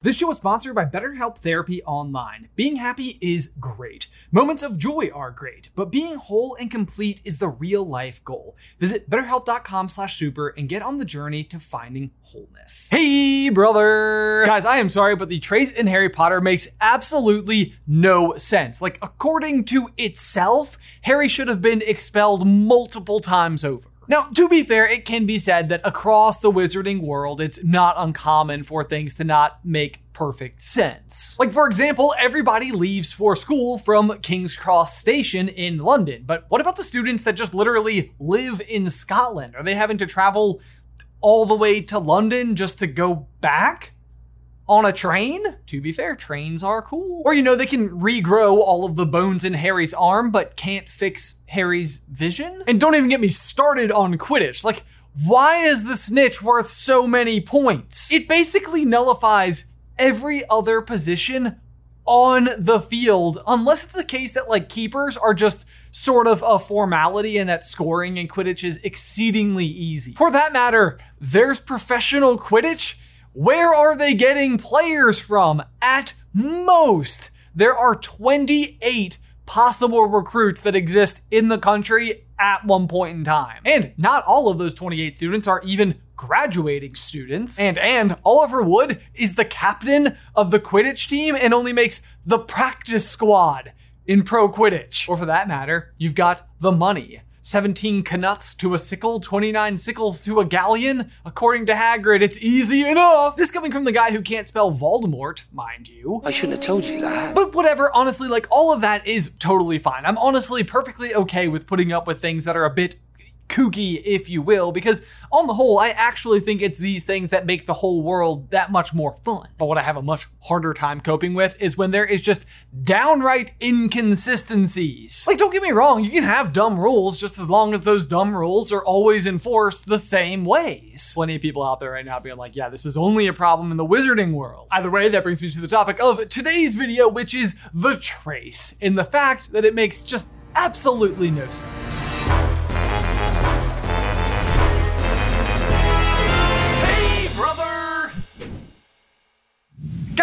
This show is sponsored by BetterHelp Therapy Online. Being happy is great. Moments of joy are great, but being whole and complete is the real life goal. Visit betterhelp.com slash super and get on the journey to finding wholeness. Hey, brother! Guys, I am sorry, but the trace in Harry Potter makes absolutely no sense. Like, according to itself, Harry should have been expelled multiple times over. Now, to be fair, it can be said that across the wizarding world, it's not uncommon for things to not make perfect sense. Like, for example, everybody leaves for school from King's Cross Station in London, but what about the students that just literally live in Scotland? Are they having to travel all the way to London just to go back? On a train? To be fair, trains are cool. Or, you know, they can regrow all of the bones in Harry's arm, but can't fix Harry's vision? And don't even get me started on Quidditch. Like, why is the snitch worth so many points? It basically nullifies every other position on the field, unless it's the case that like keepers are just sort of a formality and that scoring in Quidditch is exceedingly easy. For that matter, there's professional Quidditch where are they getting players from? At most, there are 28 possible recruits that exist in the country at one point in time. And not all of those 28 students are even graduating students. And and Oliver Wood is the captain of the Quidditch team and only makes the practice squad in pro Quidditch. Or for that matter, you've got the money. 17 knuts to a sickle, 29 sickles to a galleon. According to Hagrid, it's easy enough. This coming from the guy who can't spell Voldemort, mind you. I shouldn't have told you that. But whatever, honestly, like all of that is totally fine. I'm honestly perfectly okay with putting up with things that are a bit kooky, if you will, because on the whole, I actually think it's these things that make the whole world that much more fun. But what I have a much harder time coping with is when there is just downright inconsistencies. Like, don't get me wrong, you can have dumb rules just as long as those dumb rules are always enforced the same ways. Plenty of people out there right now being like, yeah, this is only a problem in the wizarding world. Either way, that brings me to the topic of today's video, which is the trace, in the fact that it makes just absolutely no sense.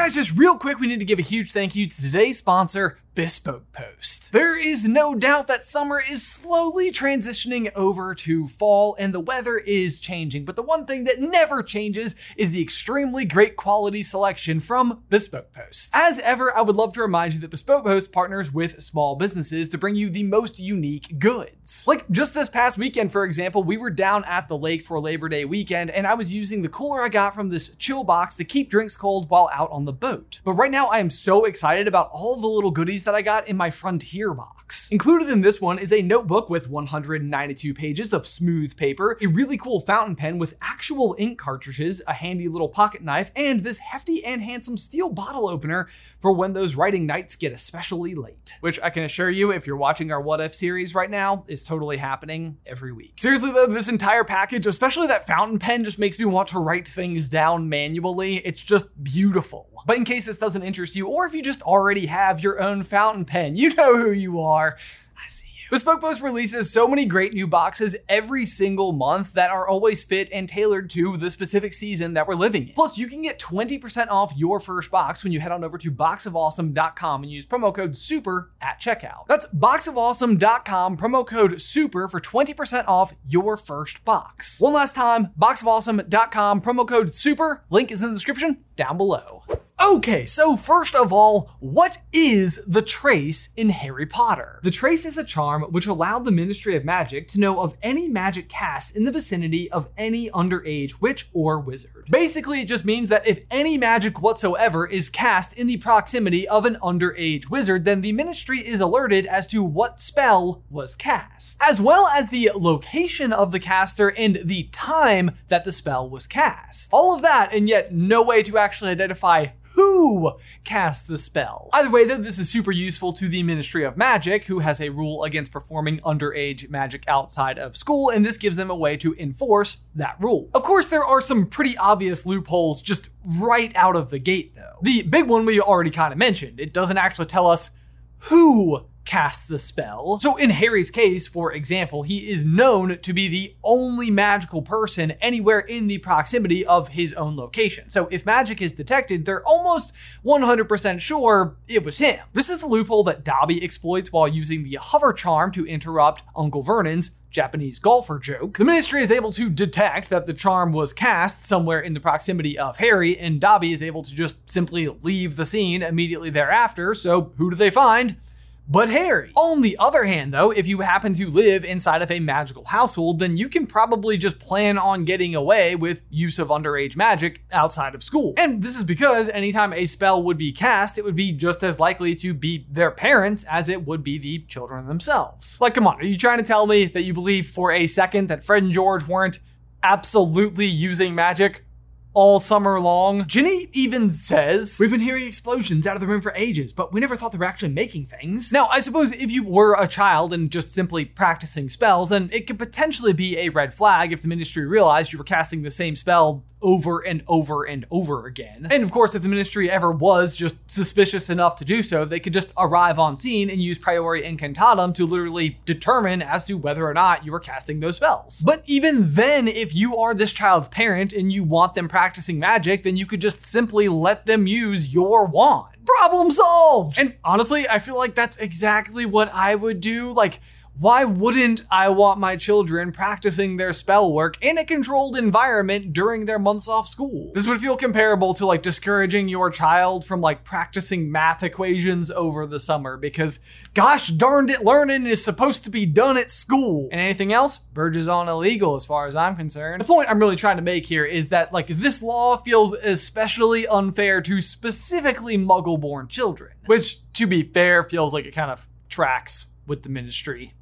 Guys, just real quick, we need to give a huge thank you to today's sponsor, Bespoke Post. There is no doubt that summer is slowly transitioning over to fall and the weather is changing, but the one thing that never changes is the extremely great quality selection from Bespoke Post. As ever, I would love to remind you that Bespoke Post partners with small businesses to bring you the most unique goods. Like just this past weekend, for example, we were down at the lake for Labor Day weekend and I was using the cooler I got from this chill box to keep drinks cold while out on the boat. But right now, I am so excited about all the little goodies that I got in my Frontier box. Included in this one is a notebook with 192 pages of smooth paper, a really cool fountain pen with actual ink cartridges, a handy little pocket knife, and this hefty and handsome steel bottle opener for when those writing nights get especially late. Which I can assure you, if you're watching our What If series right now, is totally happening every week. Seriously though, this entire package, especially that fountain pen, just makes me want to write things down manually. It's just beautiful. But in case this doesn't interest you, or if you just already have your own fountain pen, you know who you are. I see you. Bespoke Post releases so many great new boxes every single month that are always fit and tailored to the specific season that we're living in. Plus, you can get 20% off your first box when you head on over to boxofawesome.com and use promo code SUPER at checkout. That's boxofawesome.com, promo code SUPER for 20% off your first box. One last time, boxofawesome.com, promo code SUPER. Link is in the description down below. Okay, so first of all, what is the trace in Harry Potter? The trace is a charm which allowed the Ministry of Magic to know of any magic cast in the vicinity of any underage witch or wizard. Basically, it just means that if any magic whatsoever is cast in the proximity of an underage wizard, then the Ministry is alerted as to what spell was cast, as well as the location of the caster and the time that the spell was cast. All of that, and yet no way to actually identify who cast the spell. Either way, though, this is super useful to the Ministry of Magic, who has a rule against performing underage magic outside of school, and this gives them a way to enforce that rule. Of course, there are some pretty obvious loopholes just right out of the gate, though. The big one we already kind of mentioned it doesn't actually tell us who cast the spell. So in Harry's case, for example, he is known to be the only magical person anywhere in the proximity of his own location. So if magic is detected, they're almost 100% sure it was him. This is the loophole that Dobby exploits while using the hover charm to interrupt Uncle Vernon's Japanese golfer joke. The ministry is able to detect that the charm was cast somewhere in the proximity of Harry, and Dobby is able to just simply leave the scene immediately thereafter. So, who do they find? But Harry. On the other hand, though, if you happen to live inside of a magical household, then you can probably just plan on getting away with use of underage magic outside of school. And this is because anytime a spell would be cast, it would be just as likely to be their parents as it would be the children themselves. Like, come on, are you trying to tell me that you believe for a second that Fred and George weren't absolutely using magic all summer long. Ginny even says, We've been hearing explosions out of the room for ages, but we never thought they were actually making things. Now, I suppose if you were a child and just simply practicing spells, then it could potentially be a red flag if the ministry realized you were casting the same spell over and over and over again. And of course, if the ministry ever was just suspicious enough to do so, they could just arrive on scene and use priori incantatem to literally determine as to whether or not you were casting those spells. But even then, if you are this child's parent and you want them practicing magic, then you could just simply let them use your wand. Problem solved! And honestly, I feel like that's exactly what I would do. Like, why wouldn't I want my children practicing their spell work in a controlled environment during their months off school? This would feel comparable to like discouraging your child from like practicing math equations over the summer because gosh darned it, learning is supposed to be done at school. And anything else verges on illegal as far as I'm concerned. The point I'm really trying to make here is that like this law feels especially unfair to specifically muggle born children, which to be fair feels like it kind of tracks with the ministry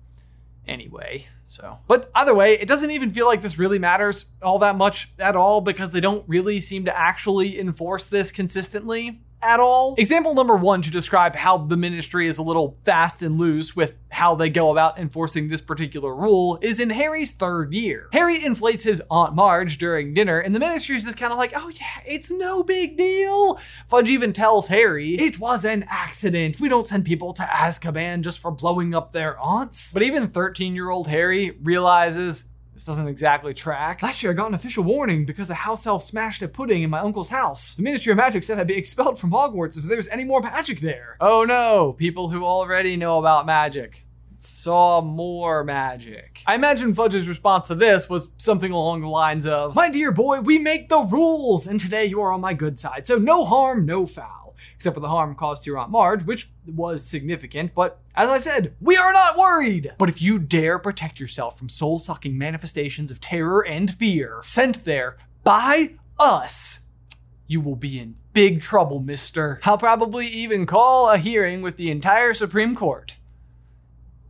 anyway. So, but either way, it doesn't even feel like this really matters all that much at all because they don't really seem to actually enforce this consistently at all. Example number one to describe how the ministry is a little fast and loose with how they go about enforcing this particular rule is in Harry's third year. Harry inflates his Aunt Marge during dinner, and the ministry is just kind of like, oh yeah, it's no big deal. Fudge even tells Harry, it was an accident. We don't send people to Azkaban just for blowing up their aunts. But even 13 year old Harry realizes this doesn't exactly track. Last year I got an official warning because a house elf smashed a pudding in my uncle's house. The Ministry of Magic said I'd be expelled from Hogwarts if there was any more magic there. Oh no, people who already know about magic saw more magic. I imagine Fudge's response to this was something along the lines of, My dear boy, we make the rules, and today you are on my good side, so no harm, no foul except for the harm caused to your Aunt Marge, which was significant, but as I said, we are not worried! But if you dare protect yourself from soul sucking manifestations of terror and fear sent there by us, you will be in big trouble, mister. I'll probably even call a hearing with the entire Supreme Court.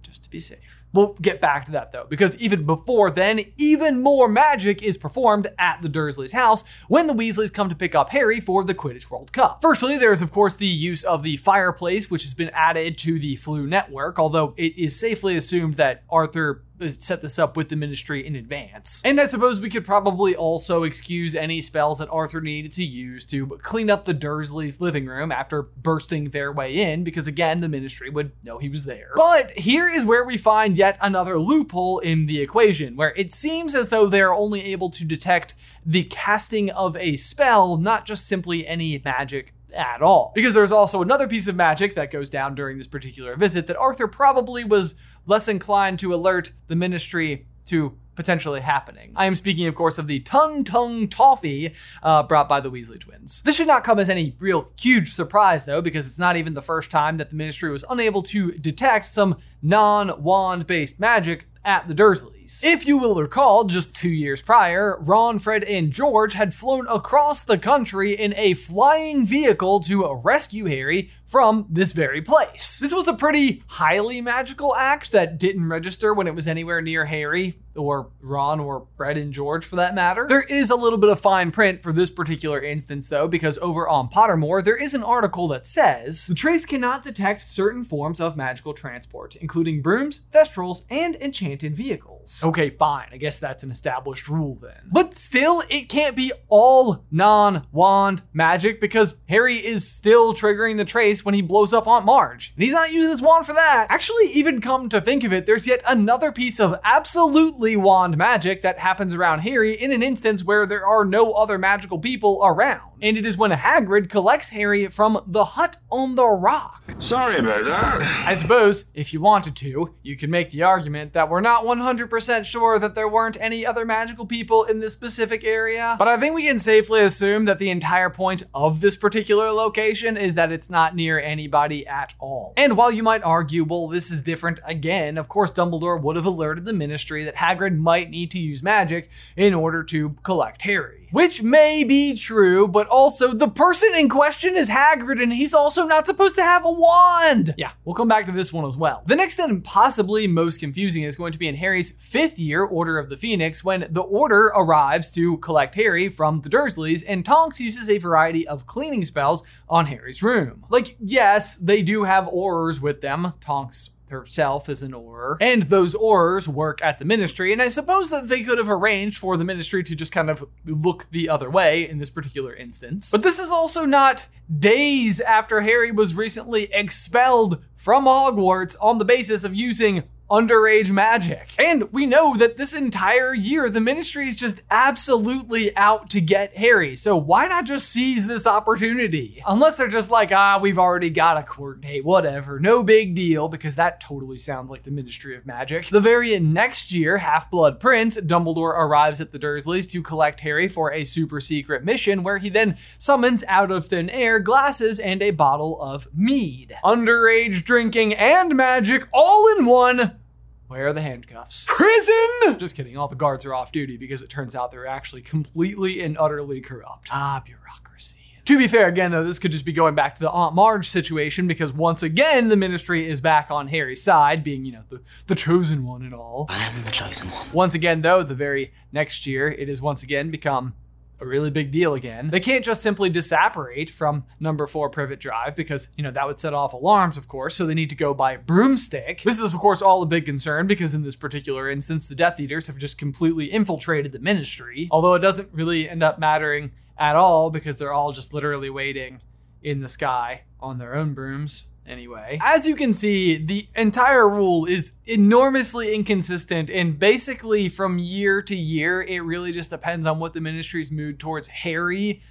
Just to be safe. We'll get back to that though, because even before then, even more magic is performed at the Dursleys' house when the Weasleys come to pick up Harry for the Quidditch World Cup. Firstly, there is of course the use of the fireplace, which has been added to the Floo network, although it is safely assumed that Arthur set this up with the ministry in advance. And I suppose we could probably also excuse any spells that Arthur needed to use to clean up the Dursleys' living room after bursting their way in, because again, the ministry would know he was there. But here is where we find yet another loophole in the equation, where it seems as though they're only able to detect the casting of a spell, not just simply any magic at all. Because there's also another piece of magic that goes down during this particular visit that Arthur probably was less inclined to alert the ministry to potentially happening. I am speaking, of course, of the Tongue Toffee uh, brought by the Weasley twins. This should not come as any real huge surprise, though, because it's not even the first time that the ministry was unable to detect some non wand based magic at the Dursleys. If you will recall, just two years prior, Ron, Fred, and George had flown across the country in a flying vehicle to rescue Harry from this very place. This was a pretty highly magical act that didn't register when it was anywhere near Harry, or Ron, or Fred and George for that matter. There is a little bit of fine print for this particular instance, though, because over on Pottermore, there is an article that says the trace cannot detect certain forms of magical transport, including brooms, thestrals, and enchanted vehicles. Okay, fine. I guess that's an established rule then. But still, it can't be all non wand magic because Harry is still triggering the trace when he blows up Aunt Marge. And he's not using his wand for that. Actually, even come to think of it, there's yet another piece of absolutely wand magic that happens around Harry in an instance where there are no other magical people around and it is when Hagrid collects Harry from the hut on the rock. Sorry about that. I suppose, if you wanted to, you could make the argument that we're not 100% sure that there weren't any other magical people in this specific area, but I think we can safely assume that the entire point of this particular location is that it's not near anybody at all. And while you might argue, well, this is different again, of course, Dumbledore would have alerted the Ministry that Hagrid might need to use magic in order to collect Harry. Which may be true, but also the person in question is Hagrid and he's also not supposed to have a wand. Yeah, we'll come back to this one as well. The next and possibly most confusing is going to be in Harry's fifth year, Order of the Phoenix, when the Order arrives to collect Harry from the Dursleys and Tonks uses a variety of cleaning spells on Harry's room. Like, yes, they do have Aurors with them. Tonks herself as an Auror, and those Aurors work at the ministry. And I suppose that they could have arranged for the ministry to just kind of look the other way in this particular instance. But this is also not days after Harry was recently expelled from Hogwarts on the basis of using underage magic. And we know that this entire year, the ministry is just absolutely out to get Harry. So why not just seize this opportunity? Unless they're just like, ah, we've already got a court date, whatever, no big deal, because that totally sounds like the Ministry of Magic. The very next year, Half Blood Prince, Dumbledore arrives at the Dursleys to collect Harry for a super secret mission where he then summons out of thin air glasses and a bottle of mead. Underage drinking and magic all in one where are the handcuffs? Prison! Just kidding, all the guards are off duty because it turns out they're actually completely and utterly corrupt. Ah, bureaucracy. To be fair, again, though, this could just be going back to the Aunt Marge situation because once again, the ministry is back on Harry's side, being, you know, the, the chosen one and all. I am the chosen one. Once again, though, the very next year, it has once again become a really big deal again. They can't just simply disapparate from number four Privet Drive because, you know, that would set off alarms, of course, so they need to go by broomstick. This is, of course, all a big concern because in this particular instance, the Death Eaters have just completely infiltrated the ministry, although it doesn't really end up mattering at all because they're all just literally waiting in the sky on their own brooms anyway. As you can see, the entire rule is enormously inconsistent, and basically from year to year, it really just depends on what the ministry's mood towards Harry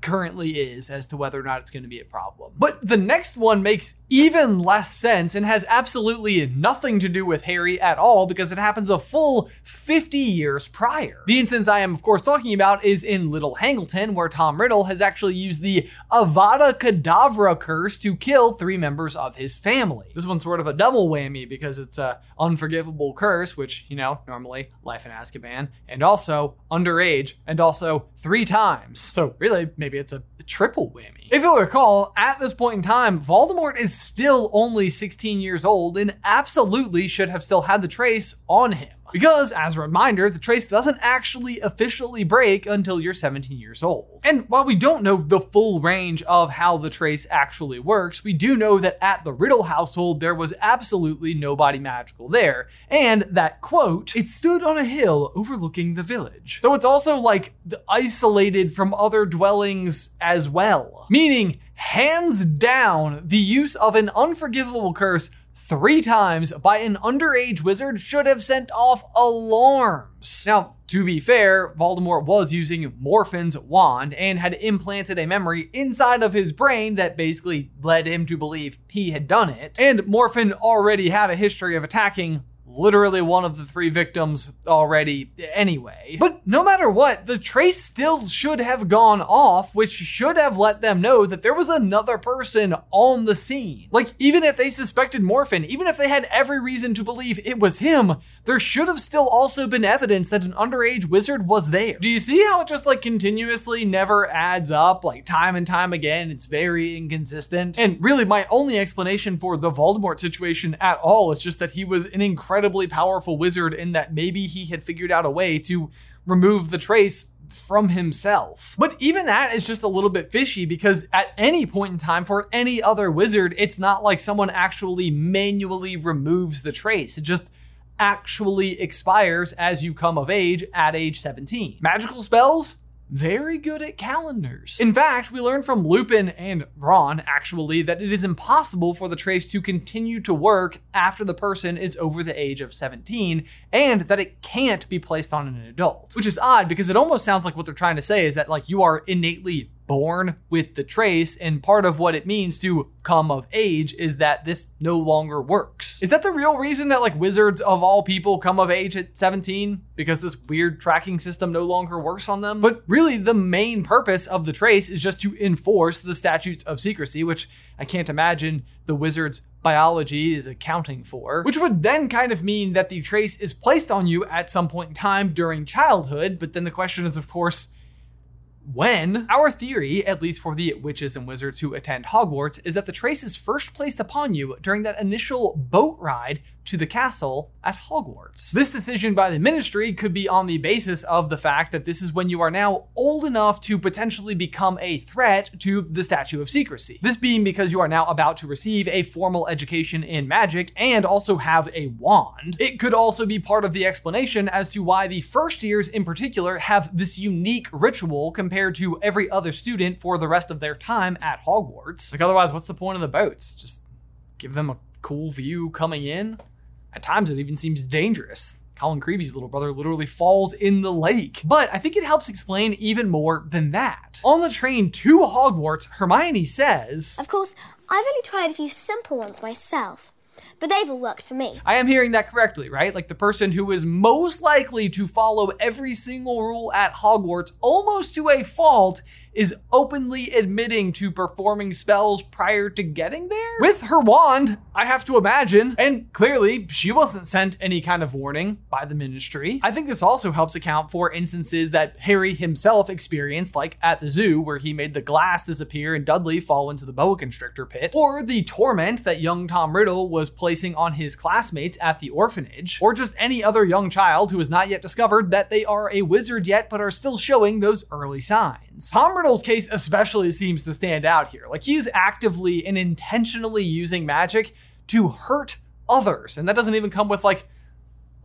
currently is as to whether or not it's going to be a problem. But the next one makes even less sense and has absolutely nothing to do with Harry at all because it happens a full 50 years prior. The instance I am, of course, talking about is in Little Hangleton, where Tom Riddle has actually used the Avada Kedavra curse to kill three members of his family. This one's sort of a double whammy because it's a unforgivable curse, which, you know, normally life in Azkaban, and also underage, and also three times. So really, maybe it's a triple whammy. If you'll recall, at this point in time, Voldemort is still only 16 years old and absolutely should have still had the trace on him. Because, as a reminder, the trace doesn't actually officially break until you're 17 years old. And while we don't know the full range of how the trace actually works, we do know that at the Riddle household there was absolutely nobody magical there, and that, quote, it stood on a hill overlooking the village. So it's also like isolated from other dwellings as well. Meaning, hands down, the use of an unforgivable curse three times by an underage wizard should have sent off alarms. Now, to be fair, Voldemort was using Morphin's wand and had implanted a memory inside of his brain that basically led him to believe he had done it. And Morphin already had a history of attacking literally one of the three victims already anyway. But no matter what, the trace still should have gone off, which should have let them know that there was another person on the scene. Like, even if they suspected Morphin, even if they had every reason to believe it was him, there should have still also been evidence that an underage wizard was there. Do you see how it just like continuously never adds up, like time and time again? It's very inconsistent. And really, my only explanation for the Voldemort situation at all is just that he was an incredible incredibly powerful wizard in that maybe he had figured out a way to remove the trace from himself. But even that is just a little bit fishy because at any point in time for any other wizard, it's not like someone actually manually removes the trace. It just actually expires as you come of age at age 17. Magical spells? Very good at calendars. In fact, we learn from Lupin and Ron, actually, that it is impossible for the trace to continue to work after the person is over the age of 17, and that it can't be placed on an adult. Which is odd because it almost sounds like what they're trying to say is that, like, you are innately born with the trace, and part of what it means to come of age is that this no longer works. Is that the real reason that like wizards of all people come of age at 17? Because this weird tracking system no longer works on them? But really, the main purpose of the trace is just to enforce the statutes of secrecy, which I can't imagine the wizard's biology is accounting for, which would then kind of mean that the trace is placed on you at some point in time during childhood. But then the question is, of course, when our theory, at least for the witches and wizards who attend Hogwarts, is that the trace is first placed upon you during that initial boat ride to the castle at Hogwarts. This decision by the ministry could be on the basis of the fact that this is when you are now old enough to potentially become a threat to the Statute of Secrecy. This being because you are now about to receive a formal education in magic and also have a wand. It could also be part of the explanation as to why the first years in particular have this unique ritual compared to every other student for the rest of their time at Hogwarts. Like otherwise, what's the point of the boats? Just give them a cool view coming in? At times, it even seems dangerous. Colin Creevey's little brother literally falls in the lake. But I think it helps explain even more than that. On the train to Hogwarts, Hermione says, Of course, I've only tried a few simple ones myself, but they've worked for me. I am hearing that correctly, right? Like the person who is most likely to follow every single rule at Hogwarts almost to a fault is openly admitting to performing spells prior to getting there? With her wand, I have to imagine. And clearly, she wasn't sent any kind of warning by the ministry. I think this also helps account for instances that Harry himself experienced, like at the zoo, where he made the glass disappear and Dudley fall into the boa constrictor pit, or the torment that young Tom Riddle was placing on his classmates at the orphanage, or just any other young child who has not yet discovered that they are a wizard yet but are still showing those early signs. Tom Riddle's case especially seems to stand out here. Like he's actively and intentionally using magic to hurt others, and that doesn't even come with like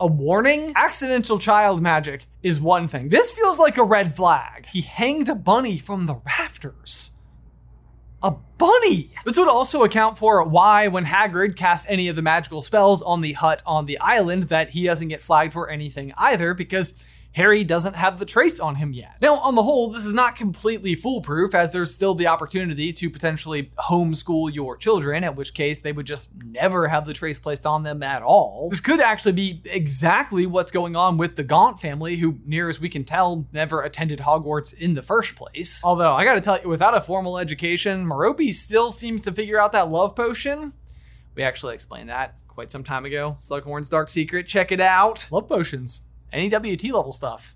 a warning? Accidental child magic is one thing. This feels like a red flag. He hanged a bunny from the rafters. A bunny! This would also account for why, when Hagrid casts any of the magical spells on the hut on the island, that he doesn't get flagged for anything either, because Harry doesn't have the trace on him yet. Now, on the whole, this is not completely foolproof, as there's still the opportunity to potentially homeschool your children, at which case they would just never have the trace placed on them at all. This could actually be exactly what's going on with the Gaunt family, who, near as we can tell, never attended Hogwarts in the first place. Although, I gotta tell you, without a formal education, Merope still seems to figure out that love potion. We actually explained that quite some time ago. Slughorn's Dark Secret, check it out. Love potions NEWT level stuff.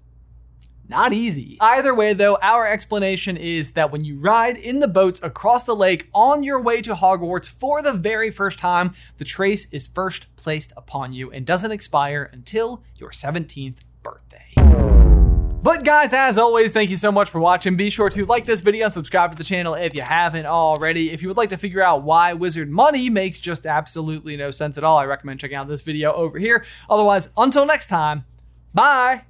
Not easy. Either way, though, our explanation is that when you ride in the boats across the lake on your way to Hogwarts for the very first time, the trace is first placed upon you and doesn't expire until your 17th birthday. But guys, as always, thank you so much for watching. Be sure to like this video and subscribe to the channel if you haven't already. If you would like to figure out why wizard money makes just absolutely no sense at all, I recommend checking out this video over here. Otherwise, until next time, Bye.